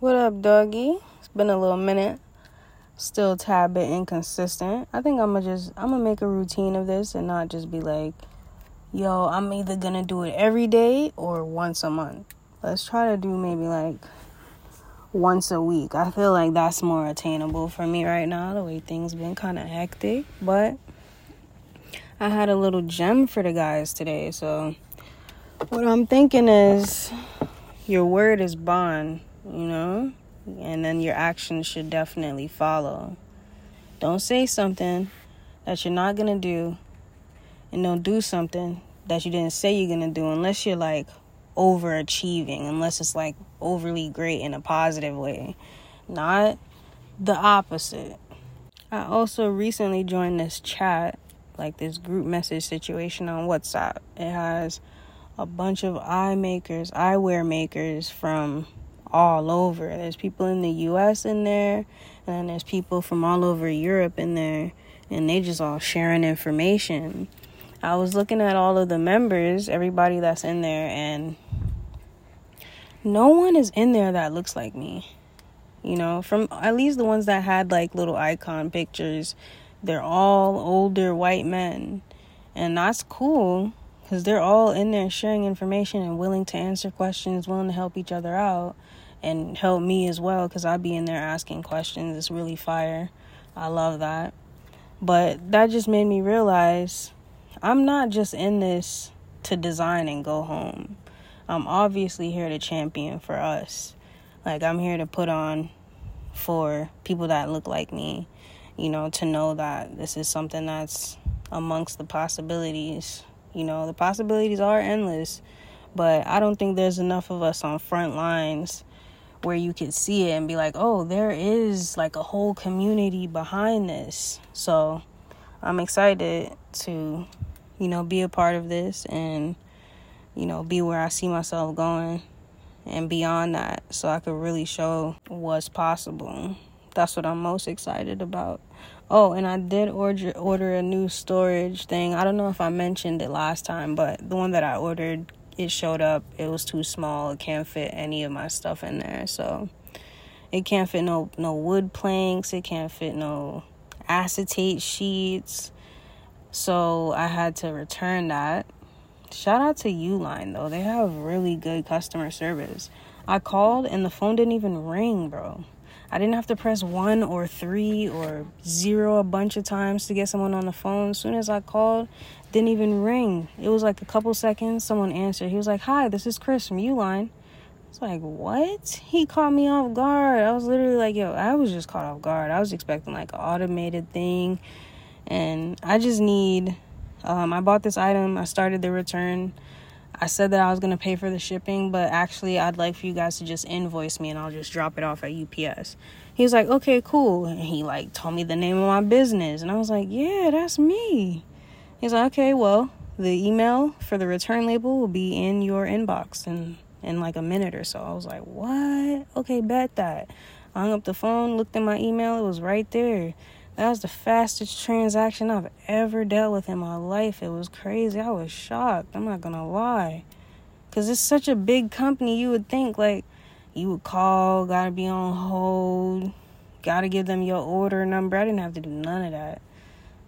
What up, doggy? It's been a little minute. Still tad bit inconsistent. I think I'm gonna just I'm gonna make a routine of this and not just be like, yo, I'm either gonna do it every day or once a month. Let's try to do maybe like once a week. I feel like that's more attainable for me right now, the way things been kind of hectic. But I had a little gem for the guys today, so what I'm thinking is your word is bond you know, and then your actions should definitely follow. Don't say something that you're not gonna do, and don't do something that you didn't say you're gonna do unless you're like overachieving, unless it's like overly great in a positive way, not the opposite. I also recently joined this chat, like this group message situation on WhatsApp. It has a bunch of eye makers, eyewear makers from all over. There's people in the US in there, and there's people from all over Europe in there, and they just all sharing information. I was looking at all of the members, everybody that's in there, and no one is in there that looks like me. You know, from at least the ones that had like little icon pictures, they're all older white men. And that's cool because they're all in there sharing information and willing to answer questions, willing to help each other out and help me as well because I'd be in there asking questions. It's really fire. I love that. But that just made me realize I'm not just in this to design and go home. I'm obviously here to champion for us. Like, I'm here to put on for people that look like me, you know, to know that this is something that's amongst the possibilities. You know, the possibilities are endless, but I don't think there's enough of us on front lines where you could see it and be like, oh, there is like a whole community behind this. So I'm excited to, you know, be a part of this and, you know, be where I see myself going and beyond that so I could really show what's possible. That's what I'm most excited about. Oh, and I did order order a new storage thing. I don't know if I mentioned it last time, but the one that I ordered it showed up. It was too small. It can't fit any of my stuff in there. So it can't fit no no wood planks. It can't fit no acetate sheets. So I had to return that. Shout out to Uline though. They have really good customer service. I called and the phone didn't even ring, bro. I didn't have to press one or three or zero a bunch of times to get someone on the phone. As soon as I called, didn't even ring. It was like a couple seconds. Someone answered. He was like, "Hi, this is Chris from Uline." It's like, what? He caught me off guard. I was literally like, yo, I was just caught off guard. I was expecting like an automated thing. And I just need, um, I bought this item. I started the return. I said that I was going to pay for the shipping, but actually, I'd like for you guys to just invoice me and I'll just drop it off at UPS. He was like, okay, cool. And he like told me the name of my business. And I was like, yeah, that's me. He's like, okay, well, the email for the return label will be in your inbox in, in like a minute or so. I was like, what? Okay, bet that. I hung up the phone, looked in my email, it was right there. That was the fastest transaction I've ever dealt with in my life. It was crazy. I was shocked. I'm not gonna lie. Because it's such a big company, you would think like you would call, gotta be on hold, gotta give them your order number. I didn't have to do none of that.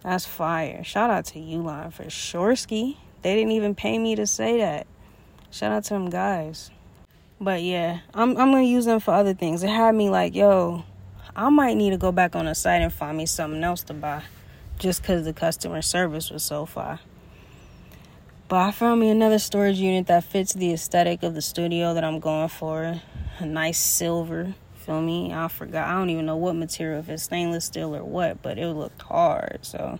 That's fire. Shout out to Uline for Shorsky. They didn't even pay me to say that. Shout out to them guys. But yeah, I'm I'm gonna use them for other things. It had me like, yo, I might need to go back on the site and find me something else to buy, just because the customer service was so far. But I found me another storage unit that fits the aesthetic of the studio that I'm going for. A nice silver Feel me? I forgot. I don't even know what material, if it's stainless steel or what, but it looked hard. So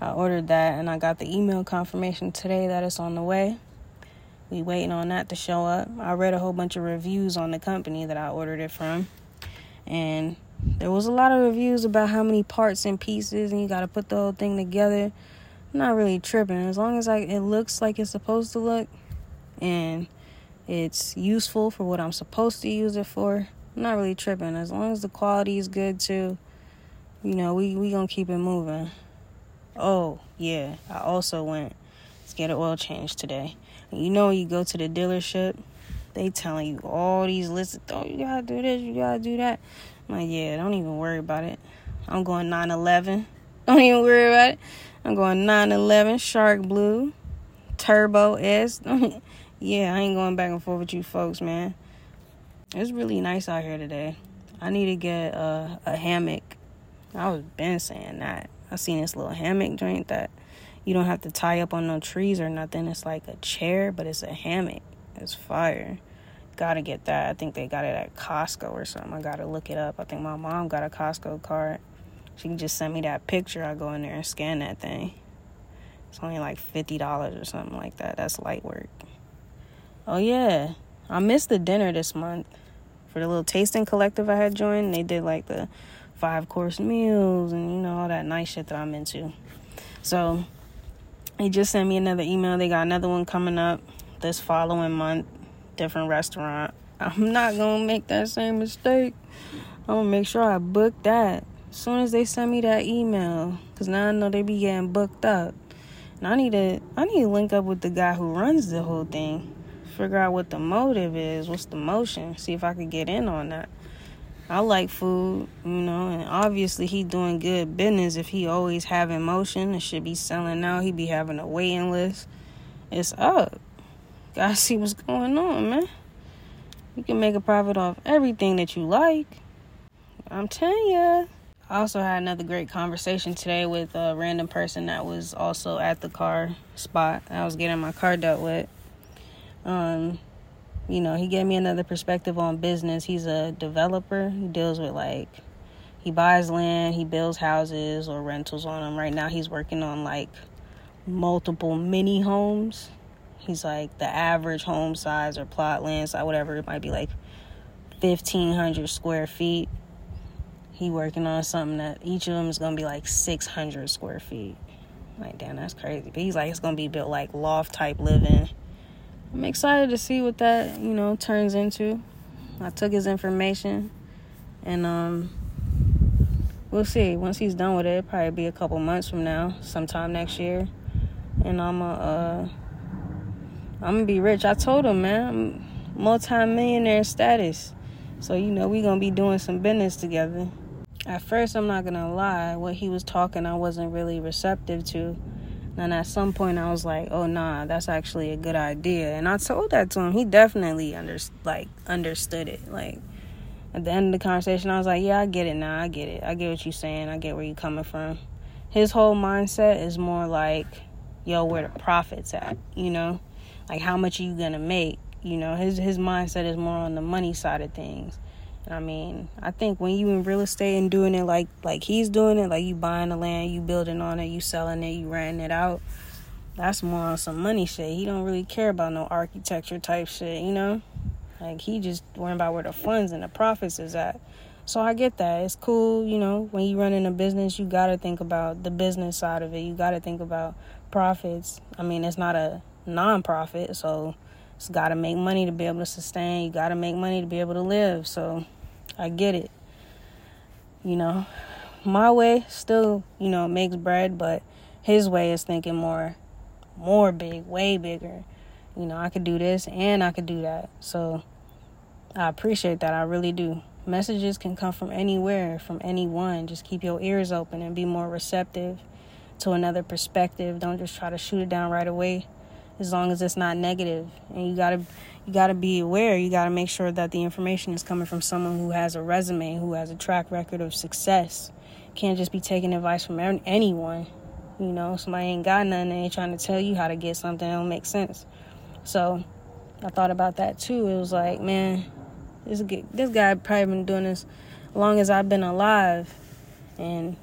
I ordered that and I got the email confirmation today that it's on the way. We waiting on that to show up. I read a whole bunch of reviews on the company that I ordered it from. And there was a lot of reviews about how many parts and pieces and you got to put the whole thing together. I'm not really tripping as long as I it looks like it's supposed to look and it's useful for what I'm supposed to use it for. I'm not really tripping. As long as the quality is good too, you know, we we gonna keep it moving. Oh yeah, I also went to get an oil change today. You know, you go to the dealership, They telling you all these lists. Oh, you gotta do this, you gotta do that. I'm like, yeah, don't even worry about it. I'm going 911. Don't even worry about it. I'm going 911, Shark Blue, Turbo S. yeah, I ain't going back and forth with you folks, man. It's really nice out here today. I need to get a, a hammock. I was been saying that. I seen this little hammock joint that you don't have to tie up on no trees or nothing. It's like a chair, but it's a hammock. It's fire. Gotta get that. I think they got it at Costco or something. I gotta look it up. I think my mom got a Costco card. She can just send me that picture. I go in there and scan that thing. It's only like fifty dollars or something like that. That's light work. Oh yeah, I missed the dinner this month for the little tasting collective I had joined. They did like the five course meals and you know all that nice shit that I'm into. So they just sent me another email. They got another one coming up this following month, different restaurant. I'm not gonna make that same mistake. I'm gonna make sure I book that as soon as they send me that email, cause now I know they be getting booked up. And I need to I need to link up with the guy who runs the whole thing figure out what the motive is, what's the motion, see if I could get in on that. I like food, you know, and obviously he doing good business if he always having motion. It should be selling out. He be having a waiting list. It's up. Gotta see what's going on, man. You can make a profit off everything that you like. I'm telling ya. I also had another great conversation today with a random person that was also at the car spot. I was getting my car dealt with. Um, you know, he gave me another perspective on business. He's a developer. He deals with like he buys land, he builds houses or rentals on them. Right now he's working on like multiple mini homes. He's like the average home size or plot land size, whatever it might be like fifteen hundred square feet. He working on something that each of them is gonna be like six hundred square feet. Like damn, that's crazy. But he's like it's gonna be built like loft type living I'm excited to see what that, you know, turns into. I took his information and um we'll see. Once he's done with it, it'll probably be a couple months from now, sometime next year. And I'm a uh I'm gonna be rich. I told him, man, I'm multi-millionaire status. So, you know, we gonna be doing some business together. At first, I'm not gonna lie, what he was talking, I wasn't really receptive to and at some point, I was like, "Oh nah, that's actually a good idea." And I told that to him. He definitely under like understood it. Like at the end of the conversation, I was like, "Yeah, I get it now. I get it. I get what you're saying. I get where you're coming from." His whole mindset is more like, "Yo, where the profits at?" You know, like how much are you gonna make? You know, his his mindset is more on the money side of things. I mean, I think when you in real estate and doing it like like he's doing it, like you buying the land, you building on it, you selling it, you renting it out. That's more on some money shit. He don't really care about no architecture type shit, you know? Like he just worrying about where the funds and the profits is at. So I get that. It's cool, you know, when you running a business, you got to think about the business side of it. You got to think about profits. I mean, it's not a non-profit, so it's got to make money to be able to sustain. You got to make money to be able to live. So I get it. You know, my way still, you know, makes bread, but his way is thinking more, more big, way bigger. You know, I could do this and I could do that. So I appreciate that. I really do. Messages can come from anywhere, from anyone. Just keep your ears open and be more receptive to another perspective. Don't just try to shoot it down right away as long as it's not negative. And you got to you got to be aware. You got to make sure that the information is coming from someone who has a resume, who has a track record of success. Can't just be taking advice from anyone. You know, somebody ain't got nothing. They ain't trying to tell you how to get something. It don't make sense. So, I thought about that too. It was like, man, this this guy probably been doing this long as I've been alive, and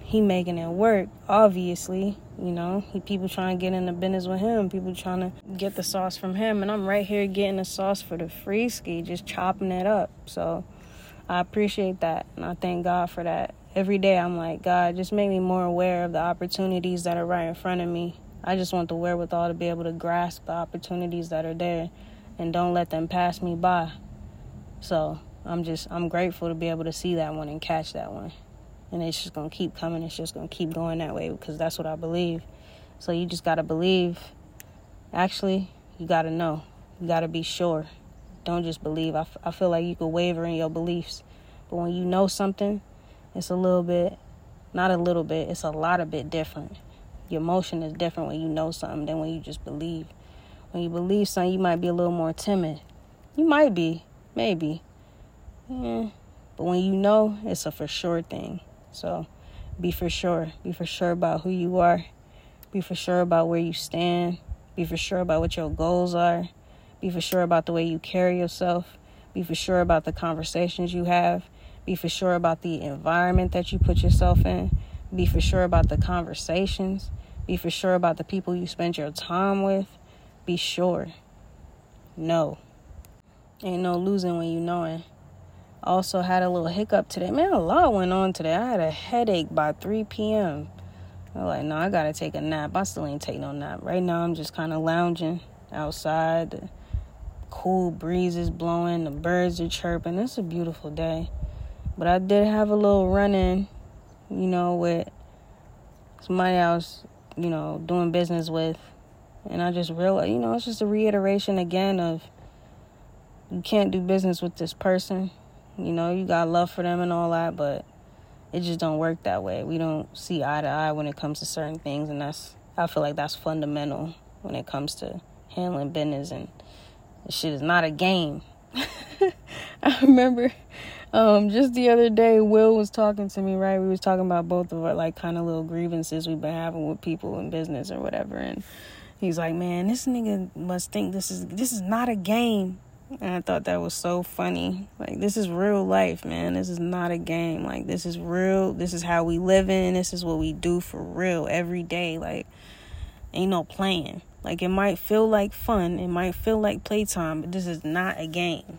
he making it work. Obviously, you know, people trying to get in the business with him. People trying to get the sauce from him, and I'm right here getting the sauce for the free ski, just chopping it up. So I appreciate that, and I thank God for that. Every day I'm like, God, just make me more aware of the opportunities that are right in front of me. I just want the wherewithal to be able to grasp the opportunities that are there, and don't let them pass me by. So I'm just I'm grateful to be able to see that one and catch that one and it's just gonna keep coming. It's just gonna keep going that way because that's what I believe. So you just gotta believe. Actually, you gotta know. You gotta be sure. don't just believe. I, f- I feel like you could waver in your beliefs, but when you know something, it's a little bit, not a little bit, it's a lot of bit different. Your emotion is different when you know something than when you just believe. When you believe something, you might be a little more timid. You might be, maybe. Yeah. But when you know, it's a for sure thing. So be for sure. Be for sure about who you are. Be for sure about where you stand. Be for sure about what your goals are. Be for sure about the way you carry yourself. Be for sure about the conversations you have. Be for sure about the environment that you put yourself in. Be for sure about the conversations. Be for sure about the people you spend your time with. Be sure. No. Ain't no losing when you knowing. Also had a little hiccup today. Man, a lot went on today. I had a headache by 3 p.m. I was like, no, I gotta take a nap. I still ain't take no nap. Right now, I'm just kind of lounging outside. The cool breezes blowing, the birds are chirping. It's a beautiful day. But I did have a little run in, you know, with somebody I was, you know, doing business with. And I just realized, you know, it's just a reiteration again of you can't do business with this person. You know, you got love for them and all that, but it just don't work that way. We don't see eye to eye when it comes to certain things, and that's I feel like that's fundamental when it comes to handling business. And shit is not a game. I remember um, just the other day, Will was talking to me. Right, we was talking about both of our like kind of little grievances we've been having with people in business or whatever, and he's like, "Man, this nigga must think this is this is not a game." And I thought that was so funny. Like, this is real life, man. This is not a game. Like, this is real. This is how we live in. This is what we do for real every day. Like, ain't no playing. Like, it might feel like fun. It might feel like playtime, but this is not a game.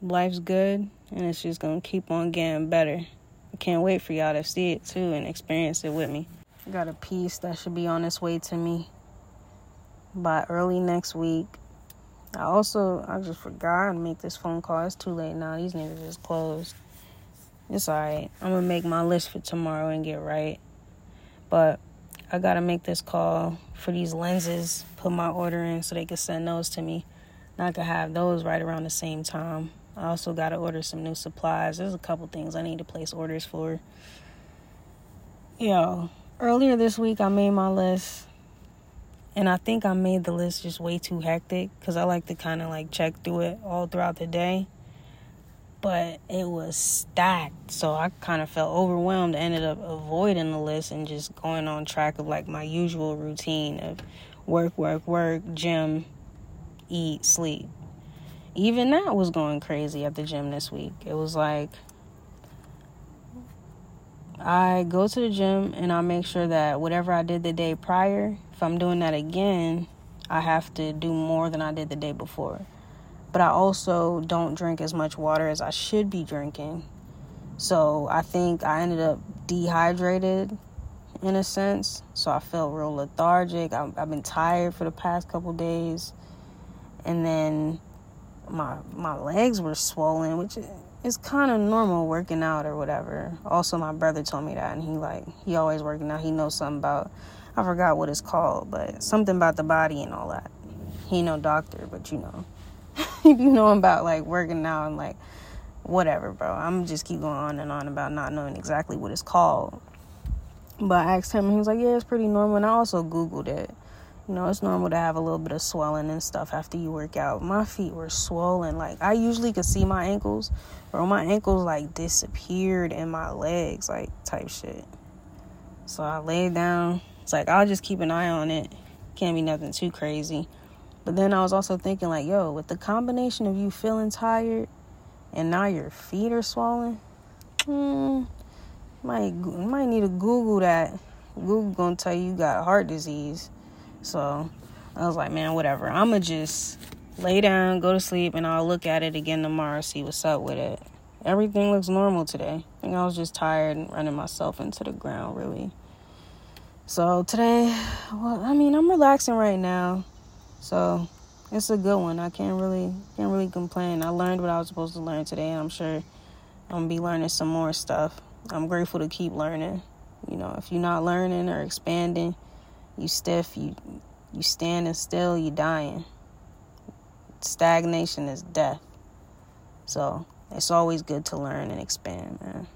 Life's good, and it's just gonna keep on getting better. I can't wait for y'all to see it too and experience it with me. I got a piece that should be on its way to me by early next week I also I just forgot to make this phone call. It's too late now. These niggas is closed. It's alright. I'm gonna make my list for tomorrow and get right. But I gotta make this call for these lenses, put my order in so they can send those to me. And I could have those right around the same time. I also gotta order some new supplies. There's a couple things I need to place orders for. Yo, earlier this week I made my list and I think I made the list just way too hectic because I like to kind of like check through it all throughout the day. But it was stacked, so I kind of felt overwhelmed. Ended up avoiding the list and just going on track of like my usual routine of work, work, work, gym, eat, sleep. Even that was going crazy at the gym this week. It was like I go to the gym and I make sure that whatever I did the day prior if I'm doing that again, I have to do more than I did the day before. But I also don't drink as much water as I should be drinking. So I think I ended up dehydrated in a sense. So I felt real lethargic. I've, I've been tired for the past couple days. And then my my legs were swollen, which is kind of normal working out or whatever. Also, my brother told me that, and he like he always working out. He knows something about I forgot what it's called, but something about the body and all that. He no doctor, but you know, If you know about like working out and like whatever, bro. I'm just keep going on and on about not knowing exactly what it's called. But I asked him, and he was like, "Yeah, it's pretty normal." And I also googled it. You know, it's normal to have a little bit of swelling and stuff after you work out. My feet were swollen. Like I usually could see my ankles, or my ankles like disappeared in my legs, like type shit. So I laid down, it's like I'll just keep an eye on it. Can't be nothing too crazy. But then I was also thinking like, yo, with the combination of you feeling tired and now your feet are swollen, hmm, might might need to Google that. Google gonna tell you you got heart disease. So I was like, man, whatever. I'ma just lay down, go to sleep, and I'll look at it again tomorrow, see what's up with it. Everything looks normal today. I think I was just tired and running myself into the ground, really. So today, well, I mean, I'm relaxing right now, so it's a good one. I can't really can't really complain. I learned what I was supposed to learn today, and I'm sure I'm gonna be learning some more stuff. I'm grateful to keep learning. You know, if you're not learning or expanding, you stiff, you you standing still, you dying. Stagnation is death. So it's always good to learn and expand, man.